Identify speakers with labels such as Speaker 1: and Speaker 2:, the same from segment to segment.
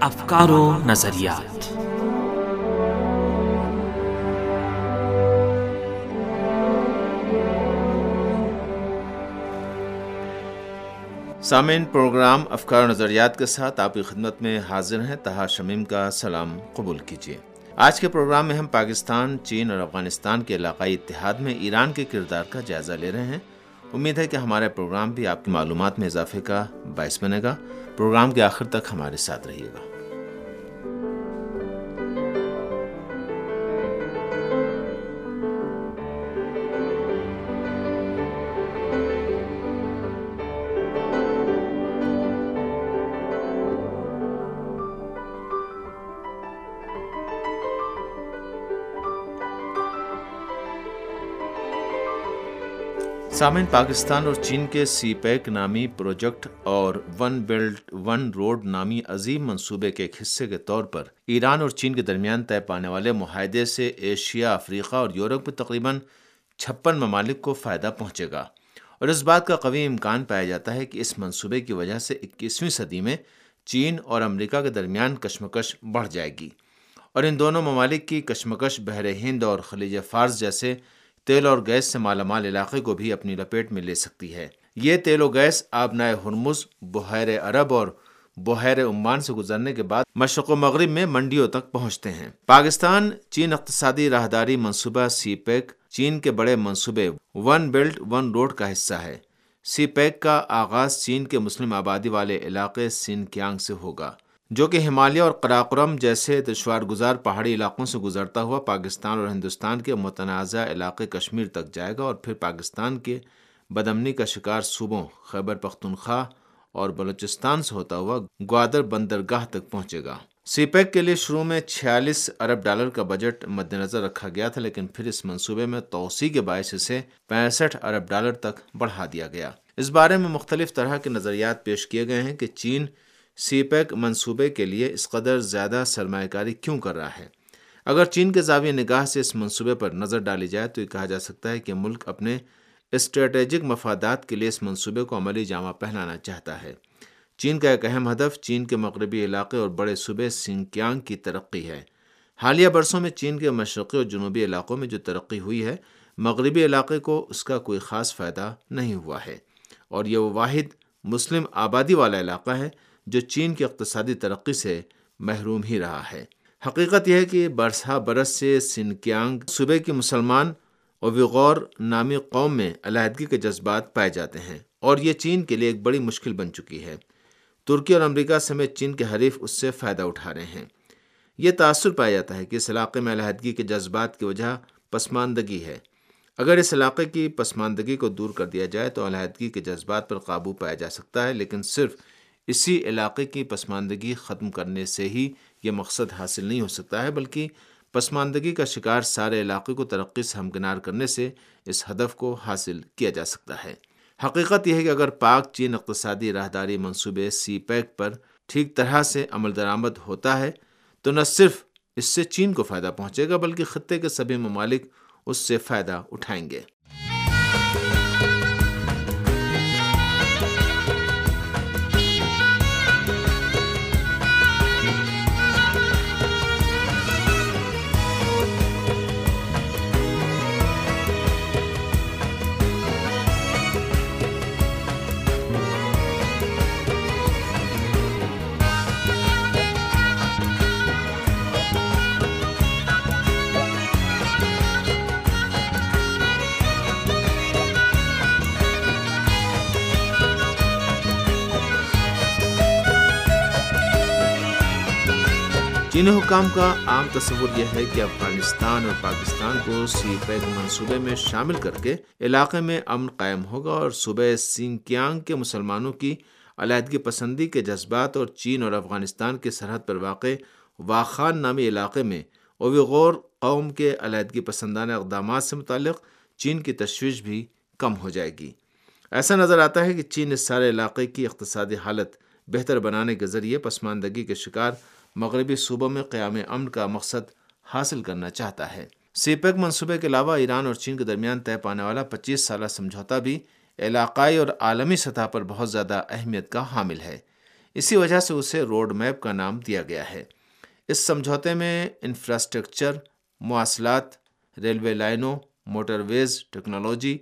Speaker 1: افکار و نظریات۔
Speaker 2: سامعین، پروگرام افکار و نظریات کے ساتھ آپ کی خدمت میں حاضر ہیں۔ تہا شمیم کا سلام قبول کیجیے۔ آج کے پروگرام میں ہم پاکستان، چین اور افغانستان کے علاقائی اتحاد میں ایران کے کردار کا جائزہ لے رہے ہیں۔ امید ہے کہ ہمارا پروگرام بھی آپ کی معلومات میں اضافے کا باعث بنے گا۔ پروگرام کے آخر تک ہمارے ساتھ رہیے گا۔ سامعین، پاکستان اور چین کے سی پیک نامی پروجیکٹ اور ون بیلٹ، ون روڈ نامی عظیم منصوبے کے ایک حصے کے طور پر ایران اور چین کے درمیان طے پانے والے معاہدے سے ایشیا، افریقہ اور یورپ میں تقریباً چھپن ممالک کو فائدہ پہنچے گا۔ اور اس بات کا قوی امکان پایا جاتا ہے کہ اس منصوبے کی وجہ سے اکیسویں صدی میں چین اور امریکہ کے درمیان کشمکش بڑھ جائے گی۔ اور ان دونوں ممالک کی کشمکش بحر ہند اور خلیج فارس جیسے تیل اور گیس سے مالا مال علاقے کو بھی اپنی لپیٹ میں لے سکتی ہے۔ یہ تیل و گیس آبنائے ہرمز بحیر عرب اور بحیر عمان سے گزرنے کے بعد مشرق و مغرب میں منڈیوں تک پہنچتے ہیں۔ پاکستان، چین اقتصادی راہداری منصوبہ سی پیک چین کے بڑے منصوبے ون بیلٹ، ون روڈ کا حصہ ہے۔ سی پیک کا آغاز چین کے مسلم آبادی والے علاقے سین کیانگ سے ہوگا۔ جو کہ ہمالیہ اور قراقرم جیسے دشوار گزار پہاڑی علاقوں سے گزرتا ہوا پاکستان اور ہندوستان کے متنازع علاقے کشمیر تک جائے گا اور پھر پاکستان کے بدمنی کا شکار صوبوں، خیبر پختونخوا اور بلوچستان سے ہوتا ہوا گوادر بندرگاہ تک پہنچے گا۔ سی پیک کے لیے شروع میں چھیالیس ارب ڈالر کا بجٹ مد نظر رکھا گیا تھا، لیکن پھر اس منصوبے میں توسیع کے باعث اسے پینسٹھ ارب ڈالر تک بڑھا دیا گیا۔ اس بارے میں مختلف طرح کے نظریات پیش کیے گئے ہیں کہ چین سی پیک منصوبے کے لیے اس قدر زیادہ سرمایہ کاری کیوں کر رہا ہے؟ اگر چین کے زاویہ نگاہ سے اس منصوبے پر نظر ڈالی جائے تو یہ کہا جا سکتا ہے کہ ملک اپنے اسٹریٹجک مفادات کے لیے اس منصوبے کو عملی جامہ پہنانا چاہتا ہے۔ چین کا ایک اہم ہدف چین کے مغربی علاقے اور بڑے صوبے سنکیانگ کی ترقی ہے۔ حالیہ برسوں میں چین کے مشرقی اور جنوبی علاقوں میں جو ترقی ہوئی ہے، مغربی علاقے کو اس کا کوئی خاص فائدہ نہیں ہوا ہے۔ اور یہ وہ واحد مسلم آبادی والا علاقہ ہے جو چین کی اقتصادی ترقی سے محروم ہی رہا ہے۔ حقیقت یہ ہے کہ برسا برس سے سنکیانگ صوبے کی مسلمان اور وغور نامی قوم میں علیحدگی کے جذبات پائے جاتے ہیں اور یہ چین کے لیے ایک بڑی مشکل بن چکی ہے۔ ترکی اور امریکہ سمیت چین کے حریف اس سے فائدہ اٹھا رہے ہیں۔ یہ تاثر پایا جاتا ہے کہ اس علاقے میں علیحدگی کے جذبات کی وجہ پسماندگی ہے۔ اگر اس علاقے کی پسماندگی کو دور کر دیا جائے تو علیحدگی کے جذبات پر قابو پایا جا سکتا ہے، لیکن صرف اسی علاقے کی پسماندگی ختم کرنے سے ہی یہ مقصد حاصل نہیں ہو سکتا ہے، بلکہ پسماندگی کا شکار سارے علاقے کو ترقی سے ہمکنار کرنے سے اس ہدف کو حاصل کیا جا سکتا ہے۔ حقیقت یہ ہے کہ اگر پاک چین اقتصادی راہداری منصوبے سی پیک پر ٹھیک طرح سے عمل درآمد ہوتا ہے، تو نہ صرف اس سے چین کو فائدہ پہنچے گا، بلکہ خطے کے سبھی ممالک اس سے فائدہ اٹھائیں گے۔ چینی حکام کا عام تصور یہ ہے کہ افغانستان اور پاکستان کو سی پیک منصوبے میں شامل کر کے علاقے میں امن قائم ہوگا اور صوبہ سنکیانگ کے مسلمانوں کی علیحدگی پسندی کے جذبات اور چین اور افغانستان کی سرحد پر واقع واخان نامی علاقے میں اویغور قوم کے علیحدگی پسندانہ اقدامات سے متعلق چین کی تشویش بھی کم ہو جائے گی۔ ایسا نظر آتا ہے کہ چین اس سارے علاقے کی اقتصادی حالت بہتر بنانے کے ذریعے پسماندگی کے شکار مغربی صوبوں میں قیام امن کا مقصد حاصل کرنا چاہتا ہے۔ سی پیک منصوبے کے علاوہ ایران اور چین کے درمیان طے پانے والا پچیس سالہ سمجھوتا بھی علاقائی اور عالمی سطح پر بہت زیادہ اہمیت کا حامل ہے۔ اسی وجہ سے اسے روڈ میپ کا نام دیا گیا ہے۔ اس سمجھوتے میں انفراسٹرکچر، مواصلات، ریلوے لائنوں، موٹر ویز، ٹیکنالوجی،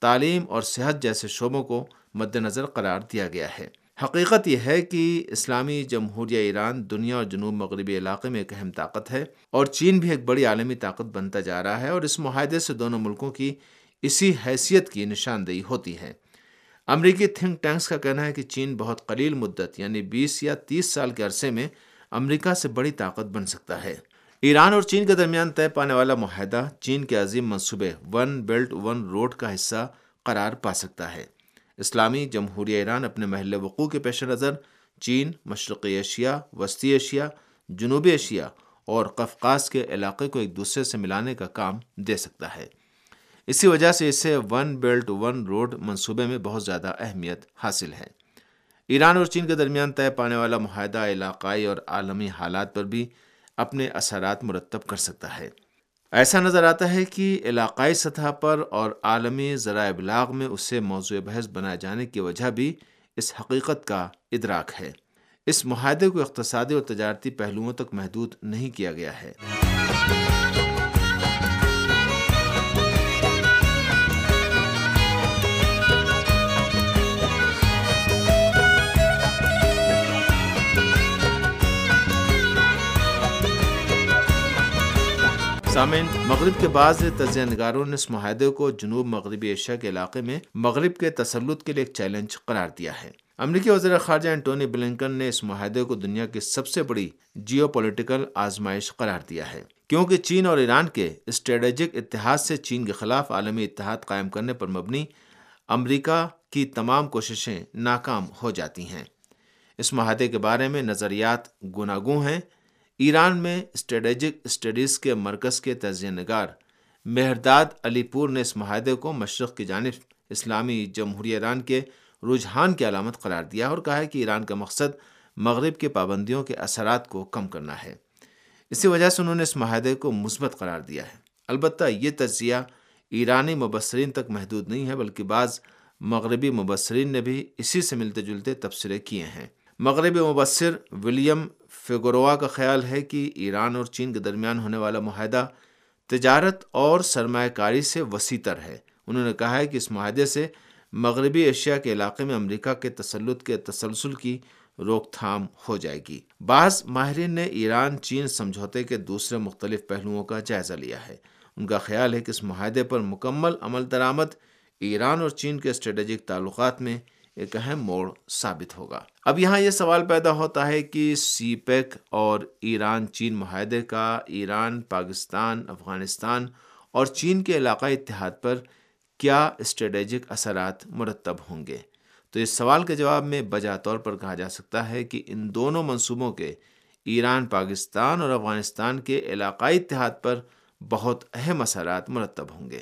Speaker 2: تعلیم اور صحت جیسے شعبوں کو مد نظر قرار دیا گیا ہے۔ حقیقت یہ ہے کہ اسلامی جمہوریہ ایران دنیا اور جنوب مغربی علاقے میں ایک اہم طاقت ہے اور چین بھی ایک بڑی عالمی طاقت بنتا جا رہا ہے اور اس معاہدے سے دونوں ملکوں کی اسی حیثیت کی نشاندہی ہوتی ہے۔ امریکی تھنک ٹینکس کا کہنا ہے کہ چین بہت قلیل مدت یعنی بیس یا تیس سال کے عرصے میں امریکہ سے بڑی طاقت بن سکتا ہے۔ ایران اور چین کے درمیان طے پانے والا معاہدہ چین کے عظیم منصوبے ون بیلٹ ون روڈ کا حصہ قرار پا سکتا ہے۔ اسلامی جمہوریہ ایران اپنے محل وقوع کے پیش نظر، چین، مشرقی ایشیا، وسطی ایشیا، جنوبی ایشیا اور قفقاز کے علاقے کو ایک دوسرے سے ملانے کا کام دے سکتا ہے۔ اسی وجہ سے اسے ون بیلٹ ون روڈ منصوبے میں بہت زیادہ اہمیت حاصل ہے۔ ایران اور چین کے درمیان طے پانے والا معاہدہ علاقائی اور عالمی حالات پر بھی اپنے اثرات مرتب کر سکتا ہے۔ ایسا نظر آتا ہے کہ علاقائی سطح پر اور عالمی ذرائع ابلاغ میں اسے موضوع بحث بنائے جانے کی وجہ بھی اس حقیقت کا ادراک ہے۔ اس معاہدے کو اقتصادی اور تجارتی پہلوؤں تک محدود نہیں کیا گیا ہے۔ سامعین، مغرب کے بعض تجزیہ نگاروں نے اس معاہدے کو جنوب مغربی ایشیا کے علاقے میں مغرب کے تسلط کے لیے ایک چیلنج قرار دیا ہے۔ امریکی وزیر خارجہ انٹونی بلنکن نے اس معاہدے کو دنیا کی سب سے بڑی جیو پولیٹیکل آزمائش قرار دیا ہے، کیونکہ چین اور ایران کے اسٹریٹجک اتحاد سے چین کے خلاف عالمی اتحاد قائم کرنے پر مبنی امریکہ کی تمام کوششیں ناکام ہو جاتی ہیں۔ اس معاہدے کے بارے میں نظریات گناگوں ہیں۔ ایران میں اسٹریٹجک اسٹڈیز کے مرکز کے تجزیہ نگار مہرداد علی پور نے اس معاہدے کو مشرق کی جانب اسلامی جمہوریہ ایران کے رجحان کی علامت قرار دیا اور کہا ہے کہ ایران کا مقصد مغرب کے پابندیوں کے اثرات کو کم کرنا ہے۔ اسی وجہ سے انہوں نے اس معاہدے کو مثبت قرار دیا ہے۔ البتہ یہ تجزیہ ایرانی مبصرین تک محدود نہیں ہے، بلکہ بعض مغربی مبصرین نے بھی اسی سے ملتے جلتے تبصرے کیے ہیں۔ مغربی مبصر ولیم فیگوروا کا خیال ہے کہ ایران اور چین کے درمیان ہونے والا معاہدہ تجارت اور سرمایہ کاری سے وسیع تر ہے۔ انہوں نے کہا ہے کہ اس معاہدے سے مغربی ایشیا کے علاقے میں امریکہ کے تسلط کے تسلسل کی روک تھام ہو جائے گی۔ بعض ماہرین نے ایران، چین سمجھوتے کے دوسرے مختلف پہلوؤں کا جائزہ لیا ہے۔ ان کا خیال ہے کہ اس معاہدے پر مکمل عمل درآمد ایران اور چین کے اسٹریٹجک تعلقات میں ایک اہم موڑ ثابت ہوگا۔ اب یہاں یہ سوال پیدا ہوتا ہے کہ سی پیک اور ایران، چین معاہدے کا ایران، پاکستان، افغانستان اور چین کے علاقائی اتحاد پر کیا اسٹریٹجک اثرات مرتب ہوں گے؟ تو اس سوال کے جواب میں بجا طور پر کہا جا سکتا ہے کہ ان دونوں منصوبوں کے ایران، پاکستان اور افغانستان کے علاقائی اتحاد پر بہت اہم اثرات مرتب ہوں گے۔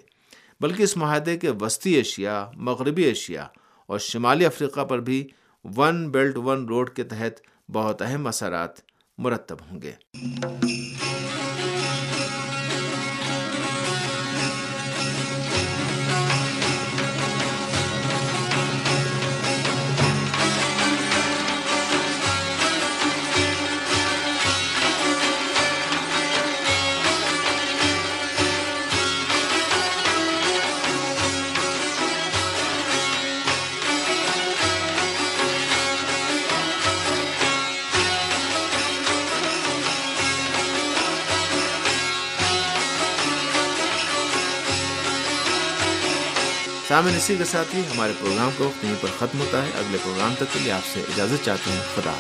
Speaker 2: بلکہ اس معاہدے کے وسطی ایشیا، مغربی ایشیا اور شمالی افریقہ پر بھی ون بیلٹ ون روڈ کے تحت بہت اہم اثرات مرتب ہوں گے۔ سامن اسی کے ساتھ ہی ہمارے پروگرام کو وقت یہیں پر ختم ہوتا ہے۔ اگلے پروگرام تک کے لیے آپ سے اجازت چاہتے ہیں خدا